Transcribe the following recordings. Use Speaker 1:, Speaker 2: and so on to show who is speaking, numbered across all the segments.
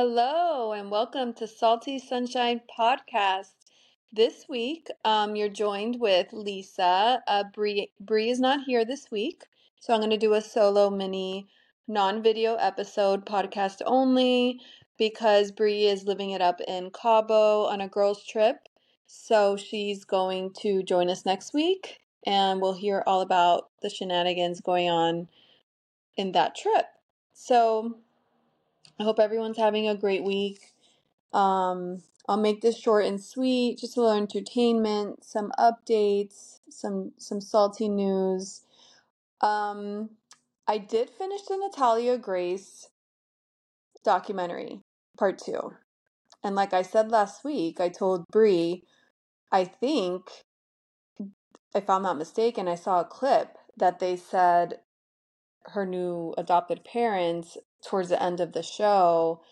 Speaker 1: Hello, and welcome to Salty Sunshine Podcast. This week, um, you're joined with Lisa. Uh, Bri, is not here this week, so I'm going to do a solo mini non-video episode, podcast only, because Bri is living it up in Cabo on a girls' trip. So she's going to join us next week, and we'll hear all about the shenanigans going on in that trip. So I hope everyone's having a great week. Um, I'll make this short and sweet, just a little entertainment, some updates, some some salty news. Um, I did finish the Natalia Grace documentary, part two. And like I said last week, I told Bri, I think, if I'm not mistaken, and I saw a clip that they said her new adopted parents towards the end of the show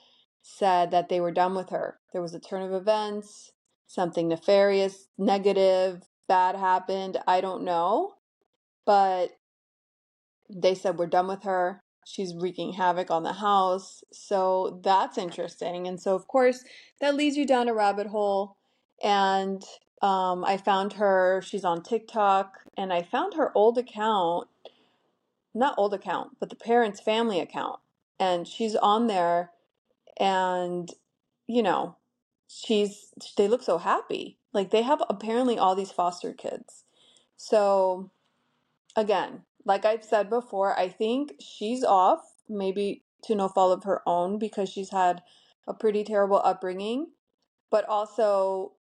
Speaker 1: said that they were done with her. There was a turn of events, something nefarious, negative, bad happened. I don't know. But they said we're done with her. She's wreaking havoc on the house. So that's interesting. And so, of course, that leads you down a rabbit hole. And um, I found her, she's on TikTok, and I found her old account, not old account, but the parents' family account. And she's on there and you know she's they look so happy. Like they have apparently all these foster kids. So again like i've said before i think she's off maybe to no fault of her own because she's had a pretty terrible upbringing. But also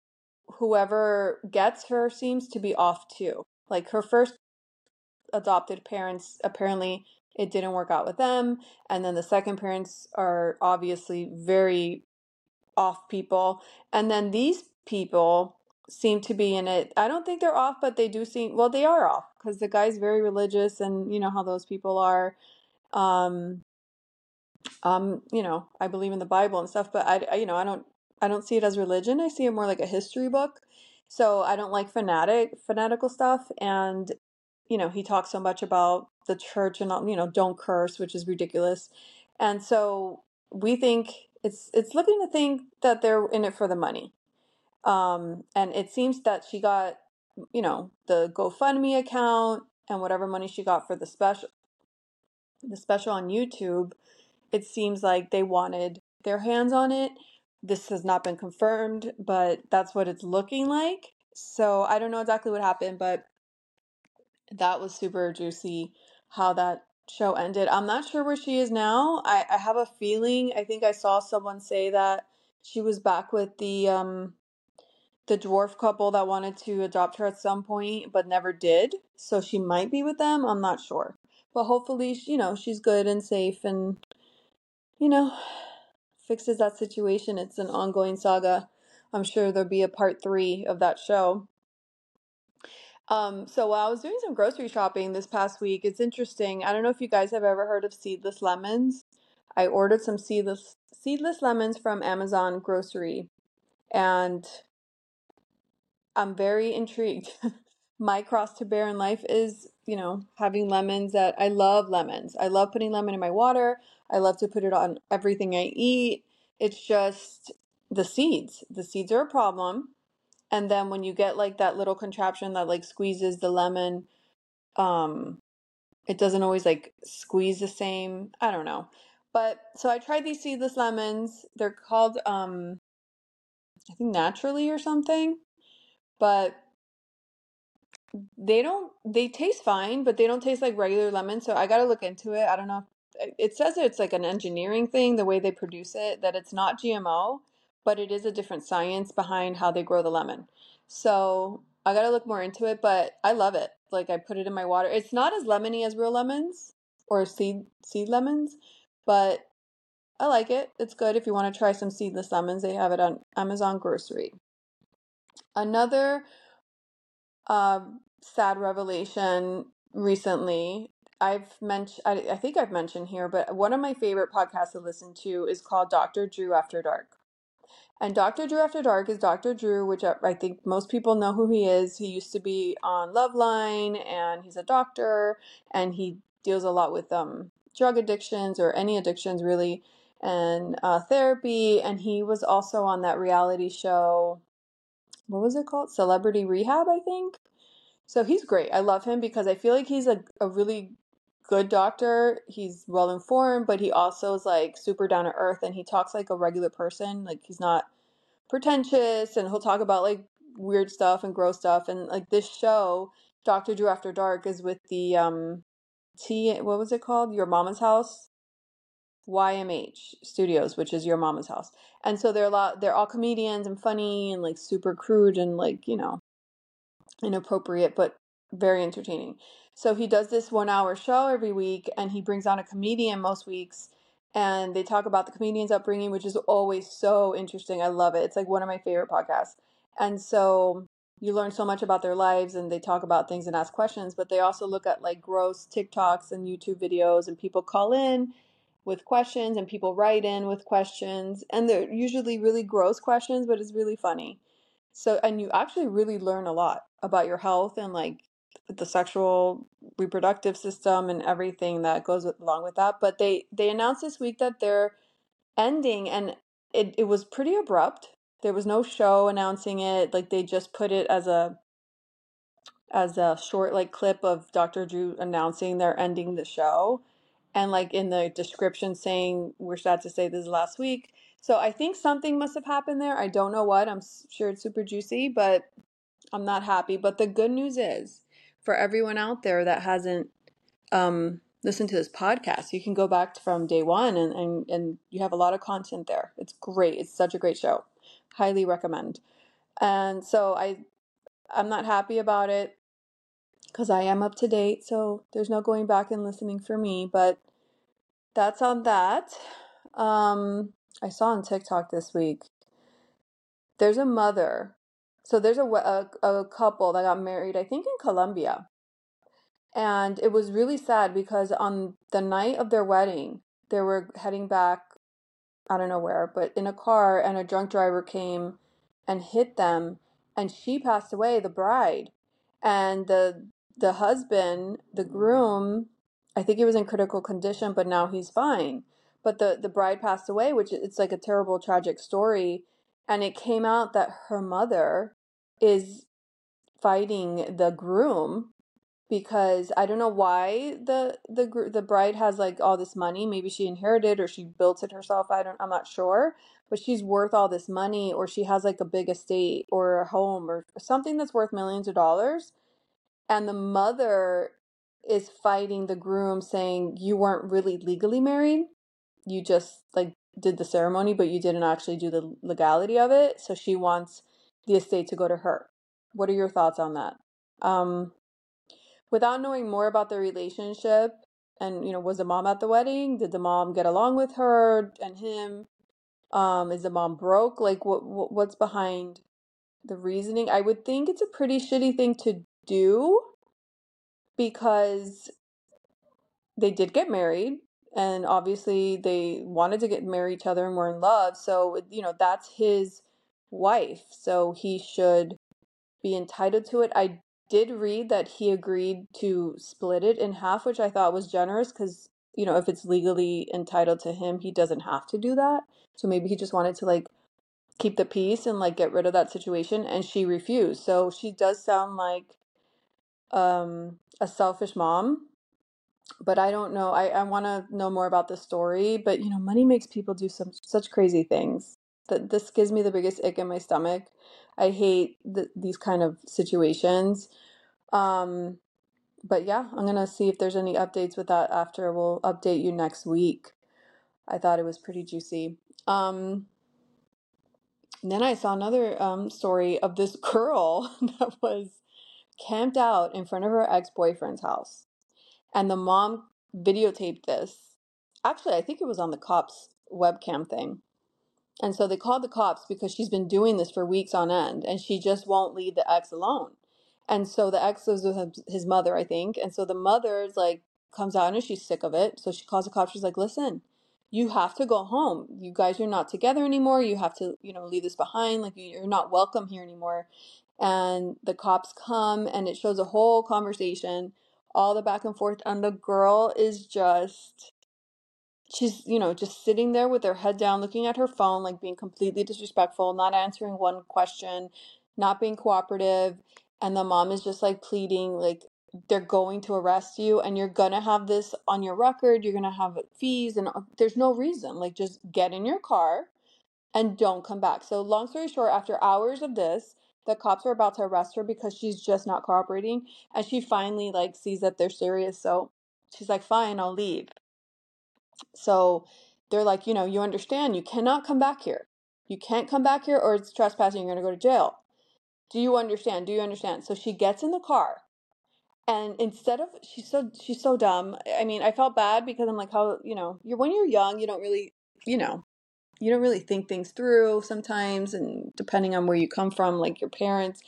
Speaker 1: whoever gets her seems to be off too. Like her first adopted parents apparently it didn't work out with them. And then the second parents are obviously very off people. And then these people seem to be in it. I don't think they're off, but they do seem, well, they are off because the guy's very religious and you know how those people are. Um, um, you know, I believe in the Bible and stuff, but I, I, you know, I don't, I don't see it as religion. I see it more like a history book. So I don't like fanatic, fanatical stuff. And you know, he talks so much about the church and you know, don't curse, which is ridiculous. And so we think it's it's looking to think that they're in it for the money. Um, and it seems that she got, you know, the GoFundMe account and whatever money she got for the special the special on YouTube, it seems like they wanted their hands on it. This has not been confirmed, but that's what it's looking like. So I don't know exactly what happened, but that was super juicy how that show ended. I'm not sure where she is now. I, I have a feeling, I think I saw someone say that she was back with the um the dwarf couple that wanted to adopt her at some point but never did. So she might be with them. I'm not sure. But hopefully, you know, she's good and safe and you know, fixes that situation. It's an ongoing saga. I'm sure there'll be a part 3 of that show. Um, so while I was doing some grocery shopping this past week, it's interesting. I don't know if you guys have ever heard of seedless lemons. I ordered some seedless seedless lemons from Amazon grocery and I'm very intrigued. My cross to bear in life is, you know, having lemons that I love lemons. I love putting lemon in my water. I love to put it on everything I eat. It's just the seeds. The seeds are a problem and then when you get like that little contraption that like squeezes the lemon um it doesn't always like squeeze the same i don't know. But so i tried these seedless lemons. They're called um i think naturally or something but they don't they taste fine but they don't taste like regular lemon so i gotta look into it. I don't know it says it's like an engineering thing the way they produce it that it's not gmo but it is a different science behind how they grow the lemon. So I gotta look more into it, but I love it. Like I put it in my water. It's not as lemony as real lemons or seed seed lemons, but I like it. It's good if you want to try some seedless lemons. They have it on Amazon grocery. Another um, sad revelation recently. I've mentioned, I, I think I've mentioned here, but one of my favorite podcasts to listen to is called Dr. Drew After Dark. And Dr. Drew After Dark is Dr. Drew, which I think most people know who he is. He used to be on Loveline and he's a doctor and he deals a lot with um, drug addictions or any addictions really. and uh, therapy. And he was also on that reality show. What was it called? Celebrity Rehab, I think. So he's great. I love him because I feel like he's a, a really good doctor. He's well informed, but he also is like super down to earth and he talks like a regular person. Like he's not pretentious and he'll talk about like weird stuff and gross stuff. And like this show, Dr. Drew After Dark, is with the um T what was it called? Your Mama's House? YMH Studios, which is your mama's house. And so they're a lot they're all comedians and funny and like super crude and like, you know, inappropriate but very entertaining. So he does this 1-hour show every week and he brings on a comedian most weeks and they talk about the comedian's upbringing which is always so interesting. I love it. It's like one of my favorite podcasts. And so you learn so much about their lives and they talk about things and ask questions, but they also look at like gross TikToks and YouTube videos and people call in with questions and people write in with questions and they're usually really gross questions, but it's really funny. So and you actually really learn a lot about your health and like the sexual reproductive system and everything that goes along with that. But they they announced this week that they're ending and it, it was pretty abrupt. There was no show announcing it. Like they just put it as a as a short like clip of Dr. Drew announcing they're ending the show and like in the description saying we're sad to say this is last week. So I think something must have happened there. I don't know what. I'm sure it's super juicy, but I'm not happy. But the good news is for everyone out there that hasn't um, listened to this podcast, you can go back from day one and, and, and you have a lot of content there. It's great. It's such a great show. Highly recommend. And so I I'm not happy about it because I am up to date. So there's no going back and listening for me. But that's on that. Um, I saw on TikTok this week. There's a mother. So there's a, a, a couple that got married, I think in Colombia. And it was really sad because on the night of their wedding, they were heading back, I don't know where, but in a car, and a drunk driver came and hit them, and she passed away, the bride. And the the husband, the groom, I think he was in critical condition, but now he's fine. But the the bride passed away, which it's like a terrible tragic story, and it came out that her mother is fighting the groom because I don't know why the the the bride has like all this money. Maybe she inherited or she built it herself. I don't. I'm not sure. But she's worth all this money, or she has like a big estate or a home or something that's worth millions of dollars. And the mother is fighting the groom, saying you weren't really legally married. You just like did the ceremony, but you didn't actually do the legality of it. So she wants the estate to go to her. What are your thoughts on that? Um, without knowing more about the relationship and you know was the mom at the wedding did the mom get along with her and him um is the mom broke like what, what what's behind the reasoning i would think it's a pretty shitty thing to do because they did get married and obviously they wanted to get married each other and were in love so you know that's his wife so he should be entitled to it i did read that he agreed to split it in half, which I thought was generous because, you know, if it's legally entitled to him, he doesn't have to do that. So maybe he just wanted to like keep the peace and like get rid of that situation and she refused. So she does sound like um a selfish mom. But I don't know. I, I want to know more about the story. But you know, money makes people do some such crazy things. That this gives me the biggest ick in my stomach. I hate the, these kind of situations. Um, but yeah, I'm gonna see if there's any updates with that after. We'll update you next week. I thought it was pretty juicy. Um, then I saw another um, story of this girl that was camped out in front of her ex boyfriend's house, and the mom videotaped this. Actually, I think it was on the cops' webcam thing. And so they called the cops because she's been doing this for weeks on end and she just won't leave the ex alone. And so the ex lives with his mother, I think. And so the mother's like comes out and she's sick of it. So she calls the cops. She's like, listen, you have to go home. You guys are not together anymore. You have to, you know, leave this behind. Like you're not welcome here anymore. And the cops come and it shows a whole conversation, all the back and forth. And the girl is just she's, you know, just sitting there with her head down, looking at her phone, like being completely disrespectful, not answering one question, not being cooperative. And the mom is just like pleading, like, they're going to arrest you and you're gonna have this on your record, you're gonna have fees, and uh, there's no reason. Like, just get in your car and don't come back. So, long story short, after hours of this, the cops are about to arrest her because she's just not cooperating and she finally like sees that they're serious so she's like fine i'll leave so they're like, you know, you understand, you cannot come back here. You can't come back here or it's trespassing, you're going to go to jail. Do you understand? Do you understand? So she gets in the car and instead of she's so she's so dumb. I mean, I felt bad because I'm like how, you know, you're when you're young, you don't really, you know, you don't really think things through sometimes and depending on where you come from, like your parents.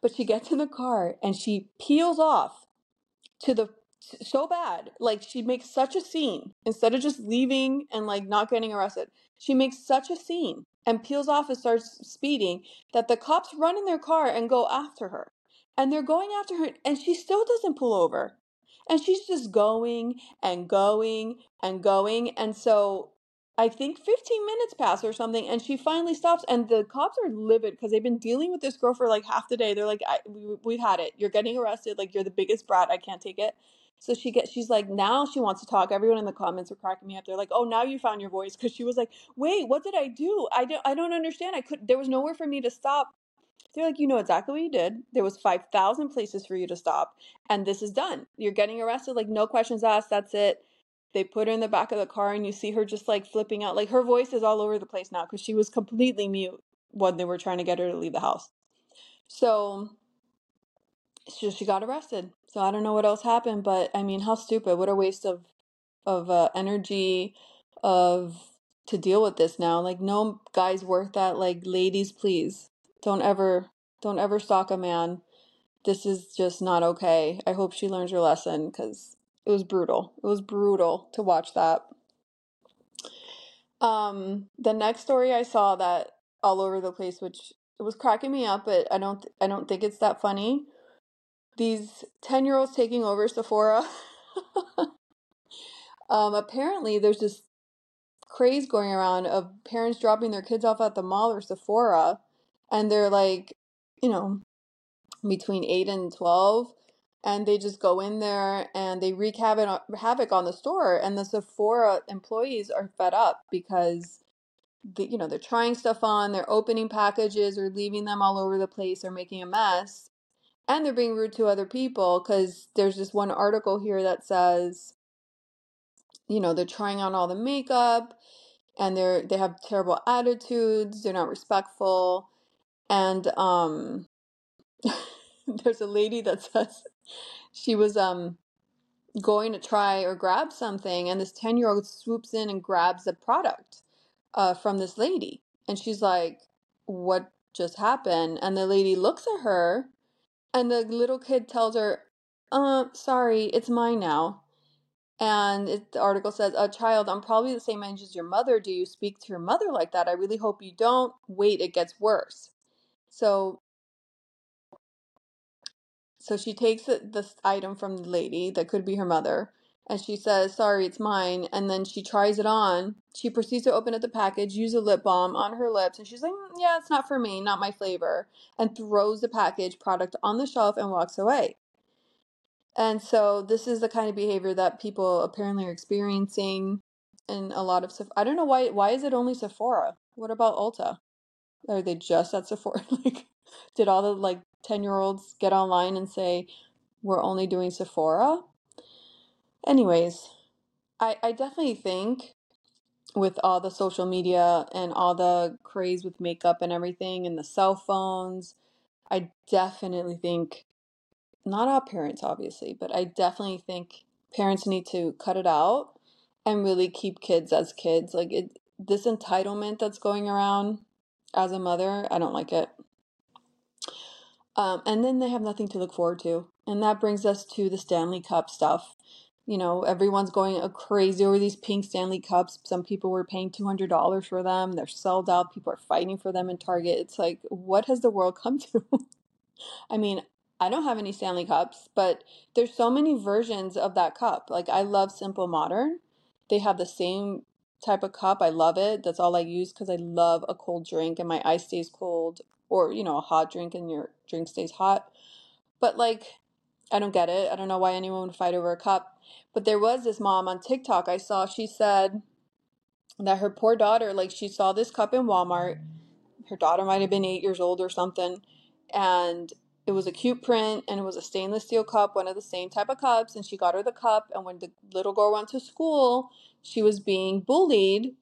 Speaker 1: But she gets in the car and she peels off to the so bad. Like she makes such a scene instead of just leaving and like not getting arrested. She makes such a scene and peels off and starts speeding that the cops run in their car and go after her. And they're going after her and she still doesn't pull over. And she's just going and going and going. And so I think 15 minutes pass or something, and she finally stops. And the cops are livid because they've been dealing with this girl for like half the day. They're like, we, "We've had it. You're getting arrested. Like you're the biggest brat. I can't take it." So she gets, she's like, now she wants to talk. Everyone in the comments are cracking me up. They're like, "Oh, now you found your voice," because she was like, "Wait, what did I do? I don't, I don't understand. I could. There was nowhere for me to stop." They're like, "You know exactly what you did. There was five thousand places for you to stop, and this is done. You're getting arrested. Like no questions asked. That's it." They put her in the back of the car and you see her just like flipping out like her voice is all over the place now because she was completely mute when they were trying to get her to leave the house. So she, she got arrested. So i don't know what else happened but i mean how stupid. What a waste of of uh, energy of to deal with this now. Like no guy's worth that. Like ladies please. Don't ever don't ever stalk a man. This is just not okay. I hope she learns her lesson because it was brutal. It was brutal to watch that. Um, the next story I saw that all over the place, which it was cracking me up, but I don't I don't think it's that funny. These ten year olds taking over Sephora. um, apparently there's this craze going around of parents dropping their kids off at the mall or Sephora, and they're like, you know, between eight and twelve, and they just go in there and they wreak havoc, havoc on the store and the sephora employees are fed up because the, you know they're trying stuff on they're opening packages or leaving them all over the place or making a mess and they're being rude to other people because there's this one article here that says you know they're trying on all the makeup and they're they have terrible attitudes they're not respectful and um there's a lady that says she was um going to try or grab something and this 10 year old swoops in and grabs a product uh, from this lady and she's like what just happened? And the lady looks at her and the little kid tells her uh sorry it's mine now. And it, the article says a child i'm probably the same age as your mother. Do you speak to your mother like that? I really hope you don't. Wait it gets worse. So so she takes this item from the lady that could be her mother and she says, Sorry, it's mine. And then she tries it on. She proceeds to open up the package, use a lip balm on her lips, and she's like, mm, Yeah, it's not for me, not my flavor, and throws the package product on the shelf and walks away. And so this is the kind of behavior that people apparently are experiencing in a lot of I don't know why why is it only Sephora? What about Ulta? Are they just at Sephora? like did all the like 10 year olds get online and say, we're only doing Sephora? Anyways, I, I definitely think with all the social media and all the craze with makeup and everything and the cell phones, I definitely think, not all parents obviously, but I definitely think parents need to cut it out and really keep kids as kids. Like it, this entitlement that's going around as a mother, I don't like it. Um, and then they have nothing to look forward to. And that brings us to the Stanley Cup stuff. You know, everyone's going crazy over these pink Stanley Cups. Some people were paying $200 for them. They're sold out. People are fighting for them in Target. It's like, what has the world come to? I mean, I don't have any Stanley Cups, but there's so many versions of that cup. Like, I love Simple Modern. they have the same type of cup. I love it. That's all I use because I love a cold drink and my ice stays cold, or you know, a hot drink and your drink stays hot. But like, I don't get it. I don't know why anyone would fight over a cup. But there was this mom on TikTok I saw. She said that her poor daughter, like, she saw this cup in Walmart. Her daughter might have been eight years old or something, and it was a cute print and it was a stainless steel cup, one of the same type of cups. And she got her the cup. And when the little girl went to school, she was being bullied,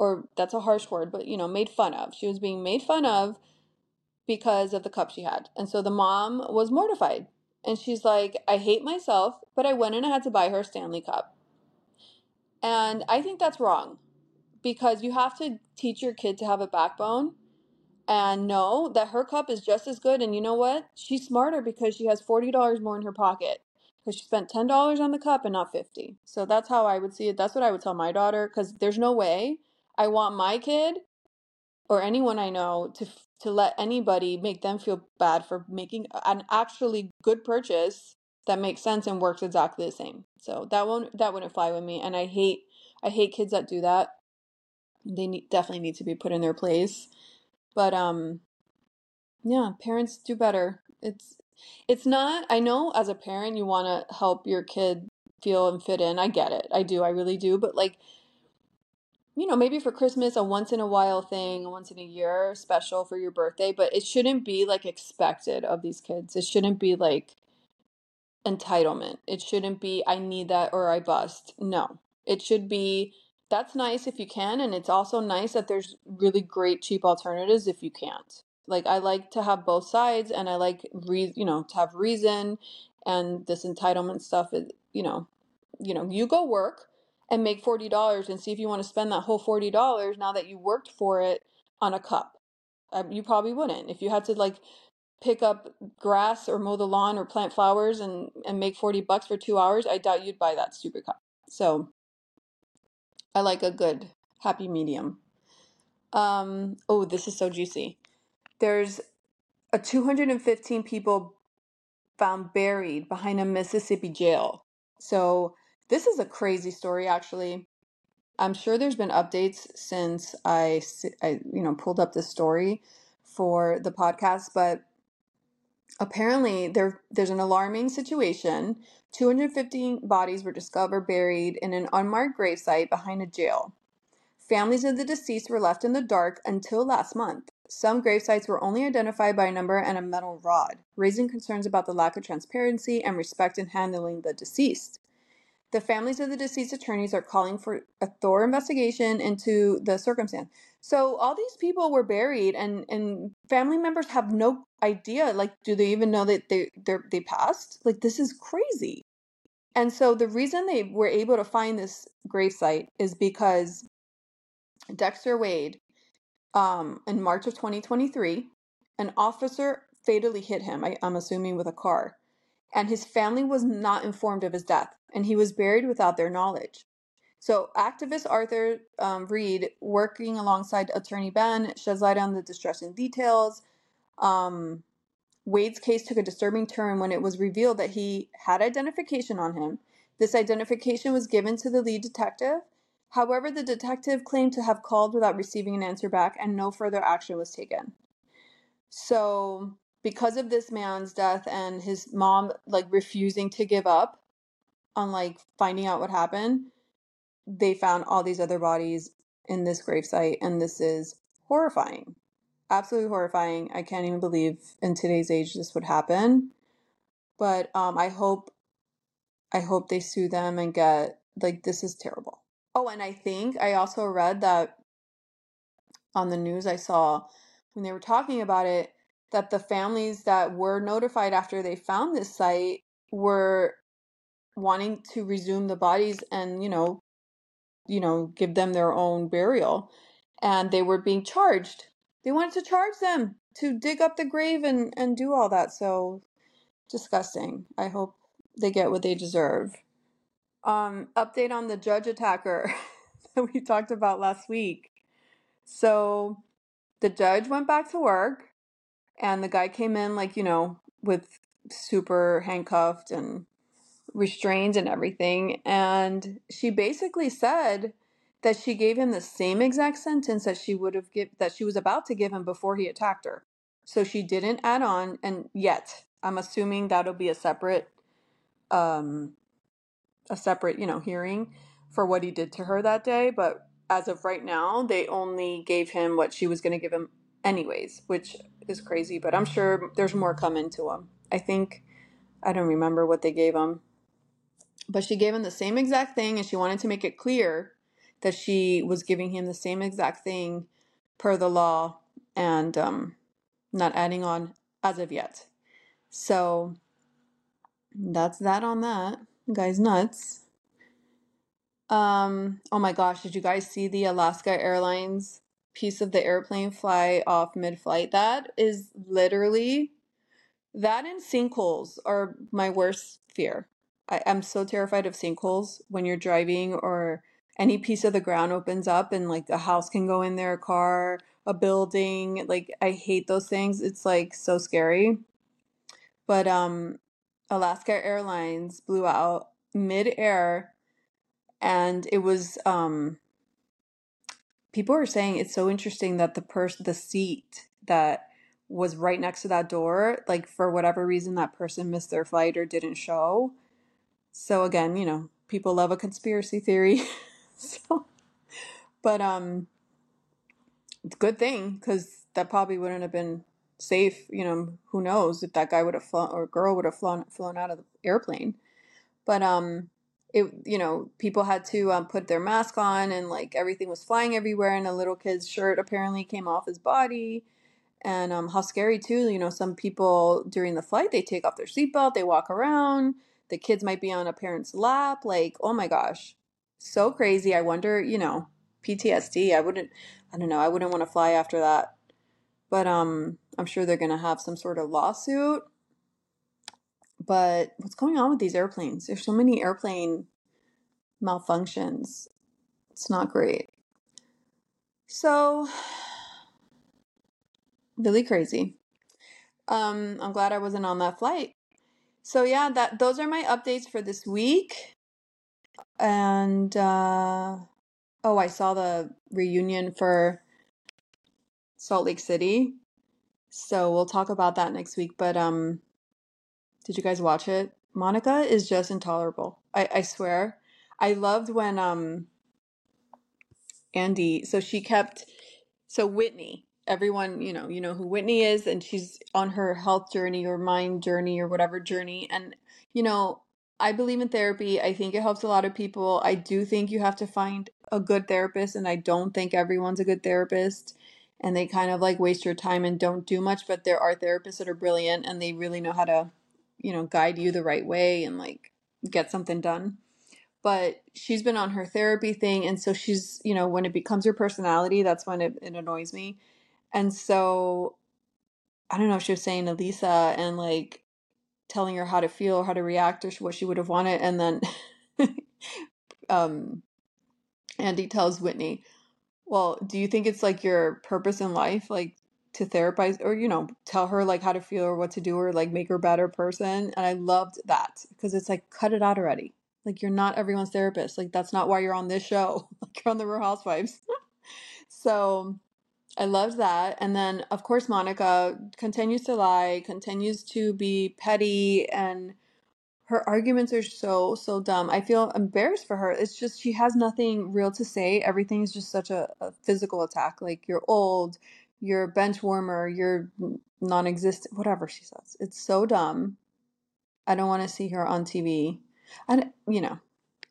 Speaker 1: or that's a harsh word, but you know, made fun of. She was being made fun of because of the cup she had. And so the mom was mortified. And she's like, I hate myself, but I went and I had to buy her a Stanley Cup. And I think that's wrong because you have to teach your kid to have a backbone and know that her cup is just as good. And you know what? She's smarter because she has $40 more in her pocket because she spent $10 on the cup and not 50 So that's how I would see it. That's what I would tell my daughter because there's no way I want my kid or anyone I know to to let anybody make them feel bad for making an actually good purchase that makes sense and works exactly the same. So that won't that wouldn't fly with me and I hate I hate kids that do that. They need, definitely need to be put in their place. But um yeah, parents do better. It's it's not I know as a parent you want to help your kid feel and fit in. I get it. I do. I really do. But like you know, maybe for Christmas, a once in a while thing, once in a year special for your birthday, but it shouldn't be like expected of these kids. It shouldn't be like entitlement. It shouldn't be, I need that or I bust. No, it should be, that's nice if you can. And it's also nice that there's really great cheap alternatives if you can't. Like, I like to have both sides and I like, re- you know, to have reason and this entitlement stuff is, you know, you know, you go work and make $40 and see if you want to spend that whole $40 now that you worked for it on a cup. Um, you probably wouldn't. If you had to like pick up grass or mow the lawn or plant flowers and, and make 40 bucks for two hours, I doubt you'd buy that stupid cup. So I like a good happy medium. Um, oh, this is so juicy. There's a 215 people found buried behind a Mississippi jail. So this is a crazy story, actually. I'm sure there's been updates since I, I you know, pulled up this story for the podcast, but apparently there there's an alarming situation. 250 bodies were discovered buried in an unmarked gravesite behind a jail. Families of the deceased were left in the dark until last month. Some gravesites were only identified by a number and a metal rod, raising concerns about the lack of transparency and respect in handling the deceased. The families of the deceased attorneys are calling for a thorough investigation into the circumstance. So all these people were buried, and and family members have no idea. Like, do they even know that they they passed? Like, this is crazy. And so the reason they were able to find this gravesite is because Dexter Wade, um, in March of 2023, an officer fatally hit him. I, I'm assuming with a car and his family was not informed of his death, and he was buried without their knowledge. So, activist Arthur um, Reed, working alongside attorney Ben, sheds light on the distressing details. Um, Wade's case took a disturbing turn when it was revealed that he had identification on him. This identification was given to the lead detective. However, the detective claimed to have called without receiving an answer back, and no further action was taken. So, because of this man's death and his mom like refusing to give up on like finding out what happened, they found all these other bodies in this gravesite and this is horrifying. Absolutely horrifying. I can't even believe in today's age this would happen. But um I hope I hope they sue them and get like this is terrible. Oh, and I think I also read that on the news I saw when they were talking about it that the families that were notified after they found this site were wanting to resume the bodies and you know you know give them their own burial and they were being charged. They wanted to charge them to dig up the grave and and do all that so disgusting. I hope they get what they deserve. Um update on the judge attacker that we talked about last week. So the judge went back to work and the guy came in like you know with super handcuffed and restrained and everything. And she basically said that she gave him the same exact sentence that she would have give that she was about to give him before he attacked her. So she didn't add on, and yet I'm assuming that'll be a separate, um, a separate, you know, hearing for what he did to her that day. But as of right now, they only gave him what she was going to give him anyways, which is crazy. But I'm sure there's more coming to him. I think I don't remember what they gave him, but she gave him the same exact thing, and she wanted to make it clear that she was giving him the same exact thing per the law and um, not adding on as of yet. So that's that on that. Guys nuts. Um, oh my gosh, did you guys see the Alaska Airlines piece of the airplane fly off mid flight? That is literally that and sinkholes are my worst fear. I, I'm so terrified of sinkholes when you're driving or any piece of the ground opens up and like a house can go in there, a car, a building. Like I hate those things. It's like so scary. But um Alaska Airlines blew out mid-air and it was um people are saying it's so interesting that the person the seat that was right next to that door like for whatever reason that person missed their flight or didn't show so again you know people love a conspiracy theory. So but um good thing because that probably wouldn't have been safe you know who knows if that guy would have flown or girl would have flown flown out of the airplane. But um it you know people had to um, put their mask on and like everything was flying everywhere and a little kid's shirt apparently came off his body. And um, how scary too you know some people during the flight they take off their seatbelt they walk around the kids might be on a parent's lap like oh my gosh so crazy i wonder you know ptsd i wouldn't i don't know i wouldn't want to fly after that. But um i'm sure they're gonna have some sort of lawsuit. But what's going on with these airplanes? There's so many airplane malfunctions. It's not great. So really crazy. Um i'm glad i wasn't on that flight so yeah that those are my updates for this week. And uh oh i saw the reunion for salt lake city. So we'll talk about that next week but um did you guys watch it? Monica is just intolerable. I i swear. I loved when um andy so she kept so whitney everyone you know you know who whitney is and she's on her health journey or mind journey or whatever journey and you know i believe in therapy. I think it helps a lot of people. I do think you have to find a good therapist and i don't think everyone's a good therapist and they kind of like waste your time and don't do much but there are therapists that are brilliant and they really know how to you know guide you the right way and like get something done. But she's been on her therapy thing and so she's you know when it becomes your personality that's when it, it annoys me and so I don't know, if she was saying to Lisa and like telling her how to feel, or how to react, or what she would have wanted. And then um, Andy tells Whitney, Well, do you think it's like your purpose in life, like to therapize or, you know, tell her like how to feel or what to do or like make her a better person? And I loved that because it's like, cut it out already. Like, you're not everyone's therapist. Like, that's not why you're on this show. Like, you're on the Real Housewives. so I loved that. And then, of course, Monica continues to lie, continues to be petty, and her arguments are so, so dumb. I feel embarrassed for her. It's just she has nothing real to say. Everything's just such a, a physical attack. Like, you're old, you're a bench warmer, you're non existent, whatever she says. It's so dumb. I don't want to see her on TV. And, you know,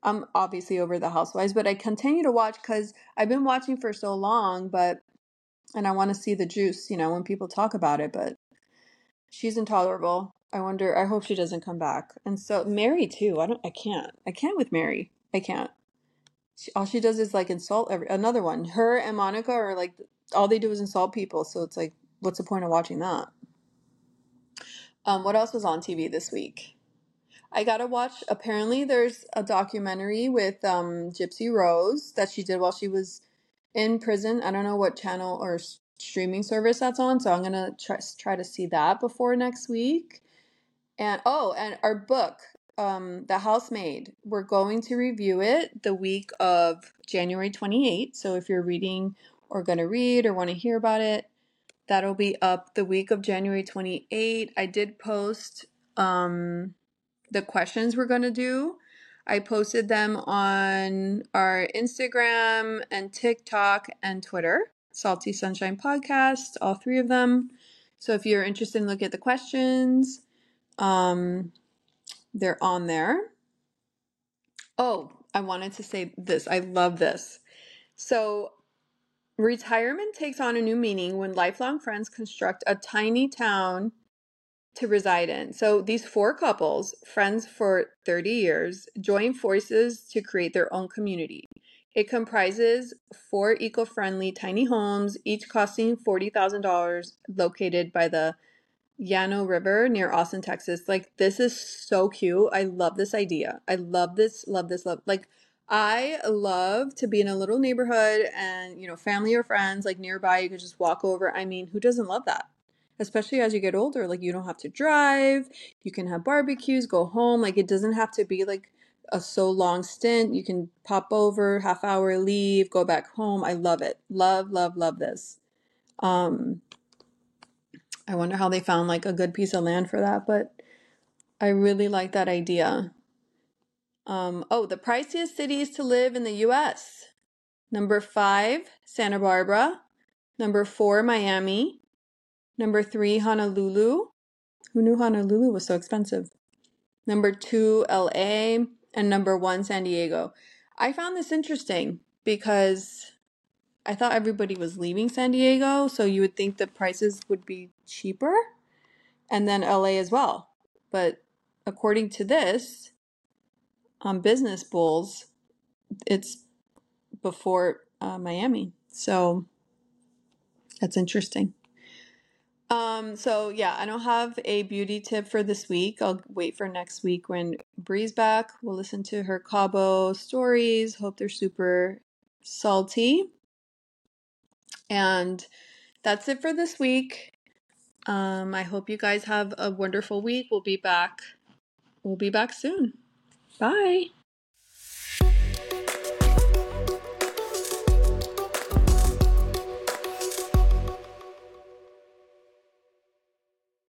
Speaker 1: I'm obviously over the housewives, but I continue to watch because I've been watching for so long, but and I want to see the juice, you know, when people talk about it, but she's intolerable. I wonder, I hope she doesn't come back. And so Mary too. I don't I can't. I can't with Mary. I can't. She, all she does is like insult every another one. Her and Monica are like all they do is insult people, so it's like what's the point of watching that? Um what else was on TV this week? I got to watch apparently there's a documentary with um Gypsy Rose that she did while she was in prison. I don't know what channel or streaming service that's on, so I'm gonna try try to see that before next week. And oh, and our book, um, The Housemaid. We're going to review it the week of January 28th. So if you're reading or to read or want to hear about it, that'll be up the week of January 28th. I did post um, the questions we're to do. I posted them on our Instagram and TikTok and Twitter, Salty Sunshine Podcast, all three of them. So if you're interested in looking at the questions, um, they're on there. Oh, I wanted to say this. I love this. So, retirement takes on a new meaning when lifelong friends construct a tiny town to reside in. So, these four couples, friends for 30 years, join forces to create their own community. It comprises four eco friendly tiny homes, each costing $40,000, located by the Llano River near Austin, Texas. Like this is so cute. I love this idea. I love this, love this, love like I love to be in a little neighborhood and you know, family or friends like nearby, you could just walk over. I mean, who doesn't love that? Especially as you get older, like you don't have to drive, you can have barbecues, go home. Like it doesn't have to be like a so long stint. You can pop over, half hour, leave, go back home. I love it. Love, love, love this. Um I wonder how they found like a good piece of land for that, but I really like that idea. Um, oh, the priciest cities to live in the US. Number five, Santa Barbara. Number four, Miami. Number three, Honolulu. Who knew Honolulu was so expensive? Number two, LA. And number one, San Diego. I found this interesting because I thought everybody was leaving San Diego, so you would think the prices would be cheaper, and then LA as well. But according to this, on Business Bulls, it's before uh, Miami. So that's interesting. Um, so yeah, I don't have a beauty tip for this week. I'll wait for next week when Bri's back. We'll listen to her Cabo stories. Hope they're super salty. And that's it for this week. Um, I hope you guys have a wonderful week. We'll be back. We'll be back soon. Bye.